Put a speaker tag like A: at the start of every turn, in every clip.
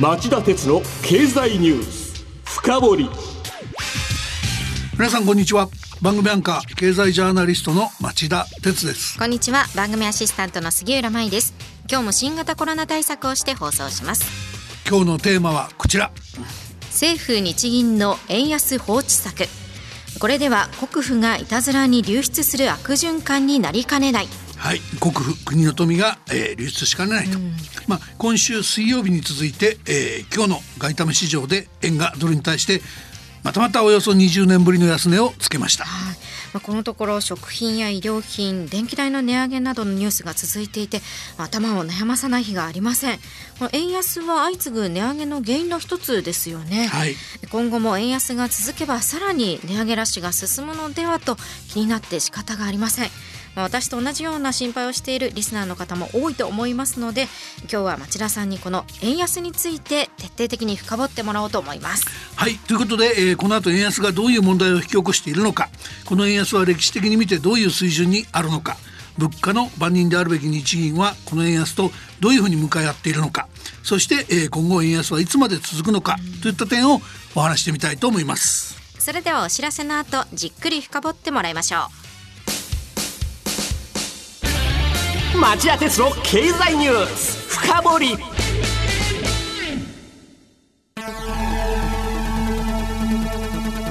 A: 町田鉄の経済ニュース深掘り。
B: 皆さんこんにちは。番組アンカー経済ジャーナリストの町田鉄です。
C: こんにちは。番組アシスタントの杉浦舞です。今日も新型コロナ対策をして放送します。
B: 今日のテーマはこちら。
C: 政府日銀の円安放置策。これでは国府がいたずらに流出する悪循環になりかねない
B: はい。国府国の富が、えー、流出しかねないと、うん、まあ今週水曜日に続いて、えー、今日の外為市場で円がドルに対してまたまたおよそ20年ぶりの安値をつけました。
C: はいまあ、このところ食品や医療品電気代の値上げなどのニュースが続いていて頭を悩まさない日がありません。この円安は相次ぐ値上げの原因の一つですよね、はい、今後も円安が続けばさらに値上げラッシュが進むのではと気になって仕方がありません。まあ、私と同じような心配をしているリスナーの方も多いと思いますので今日は町田さんにこの円安について徹底的に深掘ってもらおうと思います。
B: はい。ということで、えー、この後円安がどういう問題を引き起こしているのか。この円安は歴史的に見てどういう水準にあるのか。物価の番人であるべき日銀はこの円安とどういうふうに向かい合っているのか。そして、えー、今後円安はいつまで続くのか。といった点をお話してみたいと思います。
C: それではお知らせの後じっくり深掘ってもらいましょう。
A: 町田鉄の経済ニュース。深掘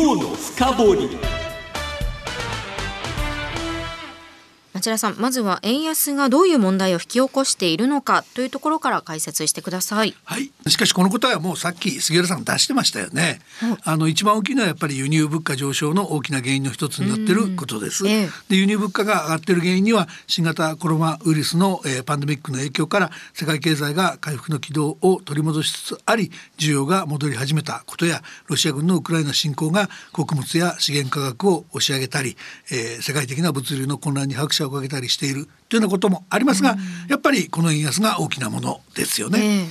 A: 今日の深堀
C: 町田さんまずは円安がどういう問題を引き起こしているのかというところから解説してください。
B: はい。しかしこの答えはもうさっき杉浦さん出してましたよね、あの一番大きいのはやっぱり輸入物価上昇の大きな原因の一つになってることです、ええ、で輸入物価が上がってる原因には新型コロナウイルスの、えー、パンデミックの影響から世界経済が回復の軌道を取り戻しつつあり需要が戻り始めたことやロシア軍のウクライナ侵攻が穀物や資源価格を押し上げたり、えー、世界的な物流の混乱に拍車をかけたりしているというようなこともありますが、やっぱりこの円安が大きなものですよね。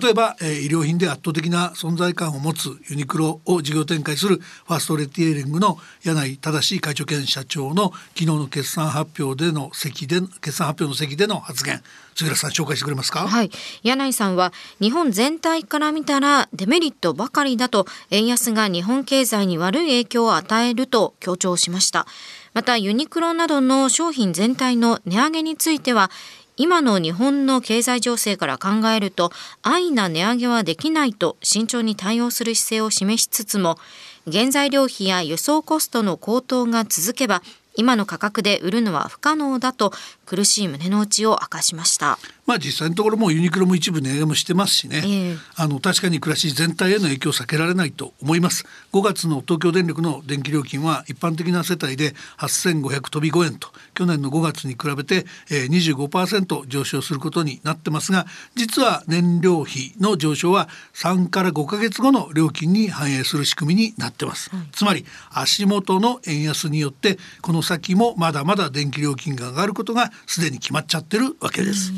B: 例えば、えー、医療品で圧倒的な存在感を持つユニクロを事業展開するファーストレティエーリングの柳井正会長兼社長の昨日の決算発表での席で決算発表の席での発言。杉浦さん紹介してくれますか？
C: はい。柳井さんは日本全体から見たらデメリットばかりだと円安が日本経済に悪い影響を与えると強調しましたまたユニクロなどの商品全体の値上げについては今の日本の経済情勢から考えると安易な値上げはできないと慎重に対応する姿勢を示しつつも原材料費や輸送コストの高騰が続けば今の価格で売るのは不可能だと苦しい胸の内を明かしました。
B: まあ実際のところもユニクロも一部値上げもしてますしね、えー、あの確かに暮らし全体への影響を避けられないと思います。5月の東京電力の電気料金は一般的な世帯で8500飛び5円と去年の5月に比べて、えー、25%上昇することになってますが実は燃料費の上昇は3から5か月後の料金に反映する仕組みになってます、つまり足元の円安によってこの先もまだまだ電気料金が上がることがすでに決まっちゃってるわけです。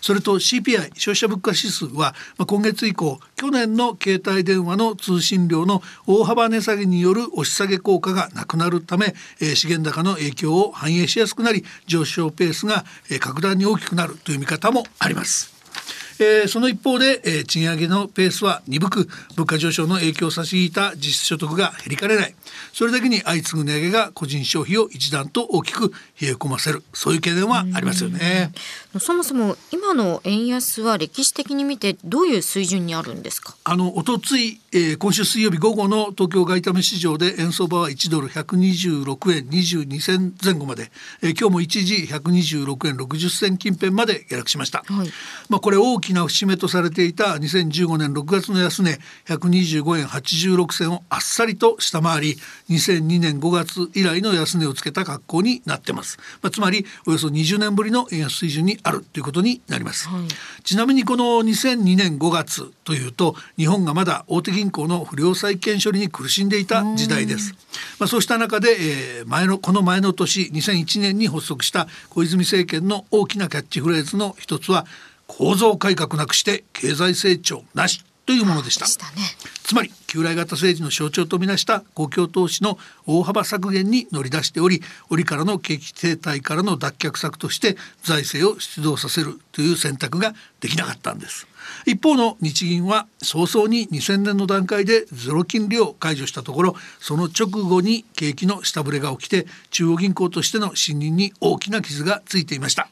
B: それと CPI 消費者物価指数は、まあ、今月以降去年の携帯電話の通信料の大幅値下げによる押し下げ効果がなくなるため、えー、資源高の影響を反映しやすくなり上昇ペースが、えー、格段に大きくなるという見方もあります。えー、その一方で、えー、賃上げのペースは鈍く物価上昇の影響を差し引いた実質所得が減りかねない。それだけに相次ぐ値上げが個人消費を一段と大きく冷え込ませる。そういう懸念はありますよね。
C: そもそも今の円安は歴史的に見てどういう水準にあるんですか？
B: あの一昨日、えー、今週水曜日午後の東京外為市場で円相場は1ドル126円22銭前後まで、えー、今日も一時126円60銭近辺まで下落しました、はい、まあこれ大きな節目とされていた2015年6月の安値125円86銭をあっさりと下回り2002年5月以来の安値をつけた格好になってます、まあ、つまりおよそ20年ぶりの円安水準にあるということになります、はい、ちなみにこの2002年5月というと日本がまだ大手銀行の不良債権処理に苦しんでいた時代です、まあ、そうした中で、えー、前のこの前の年2001年に発足した小泉政権の大きなキャッチフレーズの一つは構造改革なくして経済成長なしというものでした、ね、つまり旧来型政治の象徴とみなした公共投資の大幅削減に乗り出しており折からの景気停滞からの脱却策として財政を出動させるという選択ができなかったんです一方の日銀は早々に2000年の段階でゼロ金利を解除したところその直後に景気の下振れが起きて中央銀行としての信任に大きな傷がついていました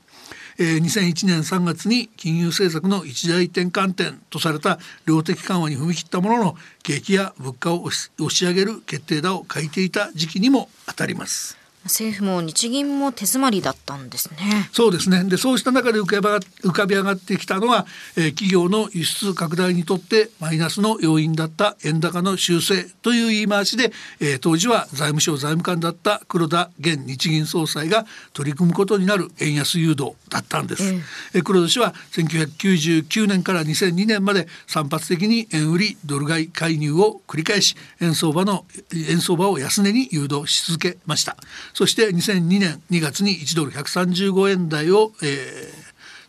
B: え、2001年3月に金融政策の一大転換点とされた量的緩和に踏み切ったものの景気や物価を押し上げる決定打を書いていた時期にもあたります。
C: 政府も日銀も手詰まりだったんですね。
B: そうですね。で、そうした中で浮かび浮かび上がってきたのは、えー、企業の輸出拡大にとってマイナスの要因だった円高の修正という言い回しで、えー、当時は財務省財務官だった黒田現日銀総裁が取り組むことになる円安誘導だったんです。えー、黒田氏は1999年から2002年まで散発的に円売りドル買い介入を繰り返し円相場の円相場を安値に誘導し続けました。そして2002年2月に1ドル135円台を、えー、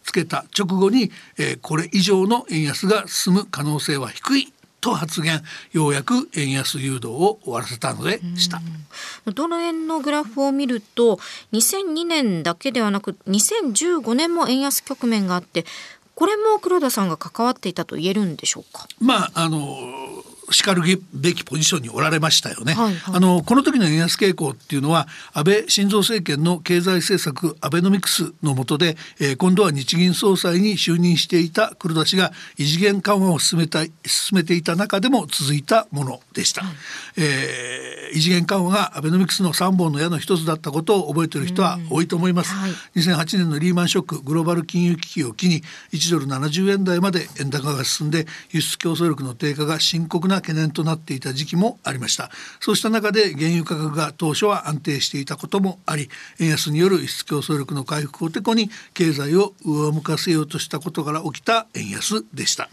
B: つけた直後に、えー、これ以上の円安が進む可能性は低いと発言。ようやく円安誘導を終わらせたのでした。
C: ドル円のグラフを見ると2002年だけではなく2015年も円安局面があってこれも黒田さんが関わっていたと言えるんでしょうか？
B: まああのしかるべきポジションにおられましたよね。はいはい、あのこの時の円安傾向っていうのは安倍晋三政権の経済政策アベノミクスの下で、えー、今度は日銀総裁に就任していた黒田氏が異次元緩和を進めた進めていた中でも続いたものでした。はい、えー、異次元緩和がアベノミクスの3本の矢の一つだったことを覚えている人は多いと思います。はい、2008年のリーマンショックグローバル金融危機を機に1ドル70円台まで円高が進んで輸出競争力の低下が深刻なな懸念となっていた時期もありました。そうした中で原油価格が当初は安定していたこともあり円安による輸出競争力の回復をてこに経済を上向かせようとしたことから起きた円安でした。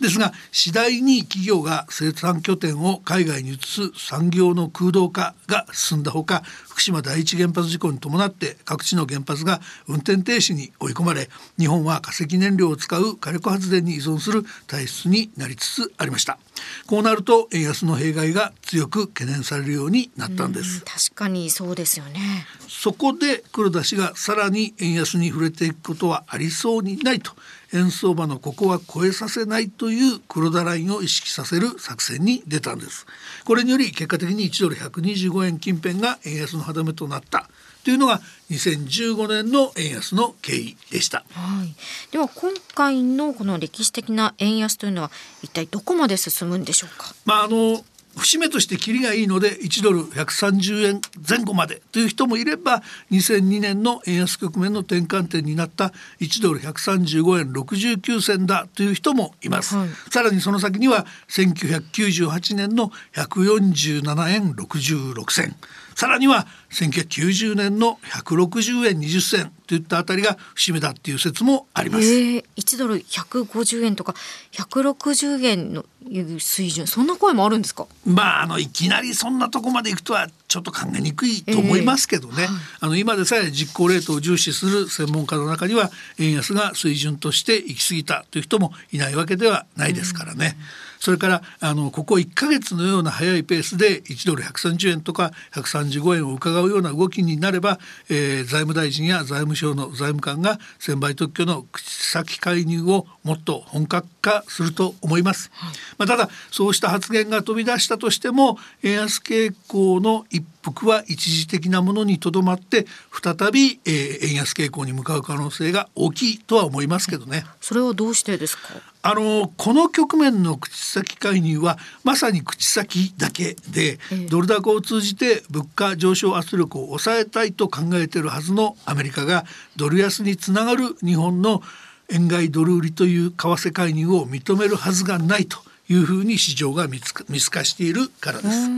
B: ですが次第に企業が生産拠点を海外に移す産業の空洞化が進んだほか福島第一原発事故に伴って各地の原発が運転停止に追い込まれ日本は化石燃料を使う火力発電に依存する体質になりつつありました。こうなると円安の弊害が強く懸念されるようになったんです。
C: 確かにそうですよね。
B: そこで黒田氏がさらに円安に触れていくことはありそうにないと円相場のここは超えさせないという黒田ラインを意識させる作戦に出たんです。これにより結果的に1ドル125円近辺が円安の歯止めとなった。というのが2015年の円安の経緯でした、
C: はい、では今回のこの歴史的な円安というのは一体どこまで進むんでしょうか？
B: まああの節目として切りがいいので1ドル130円前後までという人もいれば2002年の円安局面の転換点になった1ドル135円69銭だという人もいます、はい、さらにその先には1998年の147円66銭さらには1990年の160円20銭といったあたりが節目だっていう説もあります。え
C: ー、1ドル150円とか160円のいう水準。そんな声もあるんですか？
B: まああのいきなりそんなとこまでいくとはちょっと考えにくいと思いますけどね、えーはい、あの今でさえ実行レートを重視する専門家の中には円安が水準として行き過ぎたという人もいないわけではないですからね。それからあのここ1か月のような早いペースで1ドル130円とか135円を伺うような動きになれば、えー、財務大臣や財務省の財務官が専売特許の口先介入をもっと本格化すると思います。まあ、ただそうした発言が飛び出したとしても円安傾向の一服は一時的なものにとどまって再び、えー、円安傾向に向かう可能性が大きいとは思いますけどね。
C: それはどうしてですか？
B: あのこの局面の口先介入はまさに口先だけで、ドル高を通じて物価上昇圧力を抑えたいと考えているはずのアメリカがドル安につながる日本の円買いドル売りという為替介入を認めるはずがないというふうに市場が見透かしているからです。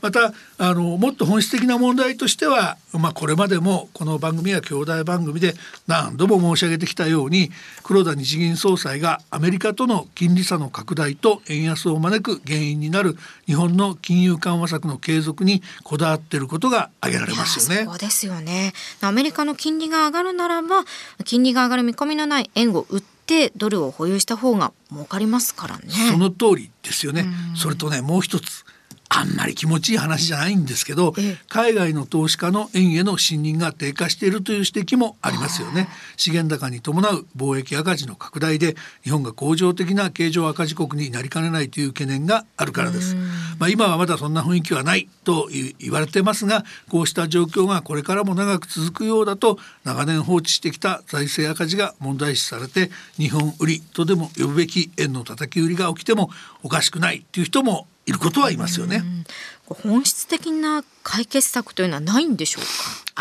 B: またあのもっと本質的な問題としては、まあ、これまでもこの番組や兄弟番組で何度も申し上げてきたように黒田日銀総裁がアメリカとの金利差の拡大と円安を招く原因になる日本の金融緩和策の継続にこだわっていることが挙げられますよね。
C: そうですよねアメリカの金利が上がるならば金利が上がる見込みのない円を売っててドルを保有した方が儲かりますからね。
B: その通りですよね。それとねもう一つあんまり気持ちいい話じゃないんですけど、海外の投資家の円への信任が低下しているという指摘もありますよね。資源高に伴う貿易赤字の拡大で日本が恒常的な経常赤字国になりかねないという懸念があるからです。まあ今はまだそんな雰囲気はないと言われてますがこうした状況がこれからも長く続くようだと長年放置してきた財政赤字が問題視されて日本売りとでも呼ぶべき円の叩き売りが起きてもおかしくないという人もいることはいますよね。
C: 本質的な解決策というのはないんでしょうか？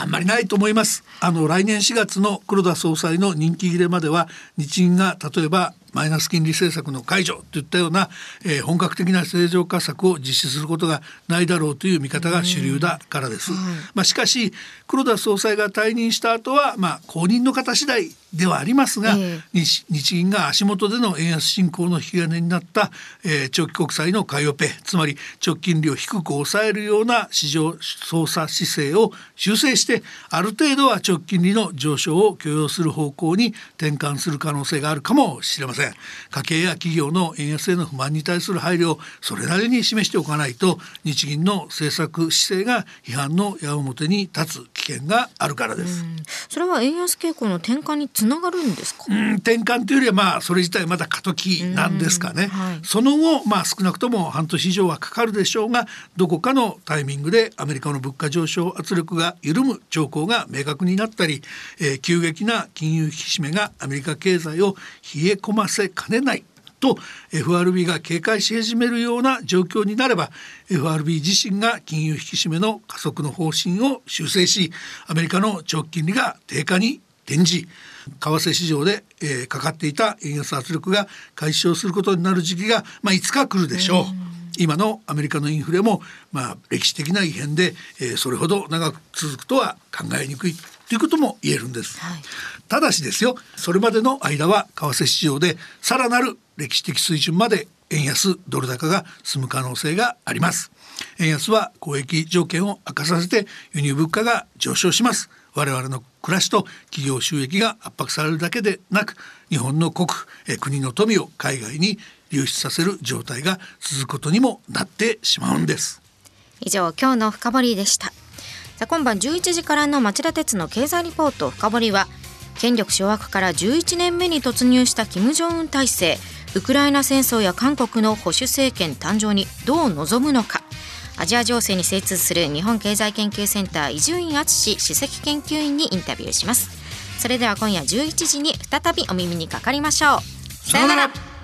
B: あんまりないと思いますあの来年4月の黒田総裁の任期切れまでは日銀が例えばマイナス金利政策の解除といったような、えー、本格的な正常化策を実施することがないだろうという見方が主流だからです。まあ、しかし黒田総裁が退任した後はまあ後任の方次第ではありますが、えー、日日銀が足元での円安進行の引き金になった、えー、長期国債の買いオペつまり直近利を低く抑えるような市場操作姿勢を修正してある程度は直近利の上昇を許容する方向に転換する可能性があるかもしれません。家計や企業の円安への不満に対する配慮をそれなりに示しておかないと日銀の政策姿勢が批判の矢面に立つ危険があるからです。
C: それは円安傾向の転換につながるんですか？
B: 転換というよりはまあそれ自体まだ過渡期なんですかね。はい、その後まあ少なくとも半年以上はかかるでしょうがどこかのタイミングでアメリカの物価上昇圧力が緩む兆候が明確になったり、えー、急激な金融引き締めがアメリカ経済を冷え込ませかねないと FRB が警戒し始めるような状況になれば FRB 自身が金融引き締めの加速の方針を修正しアメリカの長期金利が低下に転じ為替市場で、えー、かかっていた円安圧力が解消することになる時期が、まあ、いつか来るでしょう。今のアメリカのインフレも、まあ、歴史的な異変で、えー、それほど長く続くとは考えにくいということも言えるんです、はい、ただしですよそれまでの間は為替市場でさらなる歴史的水準まで円安ドル高が進む可能性があります。円安は交易条件を悪化させて輸入物価が上昇します。我々の暮らしと企業収益が圧迫されるだけでなく日本の国え国の富を海外に流出させる状態が続くことにもなってしまうんです。
C: 以上今日の深掘りでしたさあ今晩11時からの町田鉄の経済リポート。深掘りは権力掌握から11年目に突入した金正恩体制。ウクライナ戦争や韓国の保守政権誕生にどう臨むのか。アジア情勢に精通する日本経済研究センター伊集院敦首席研究員にインタビューします。それでは今夜11時に再びお耳にかかりましょう。
B: さようなら。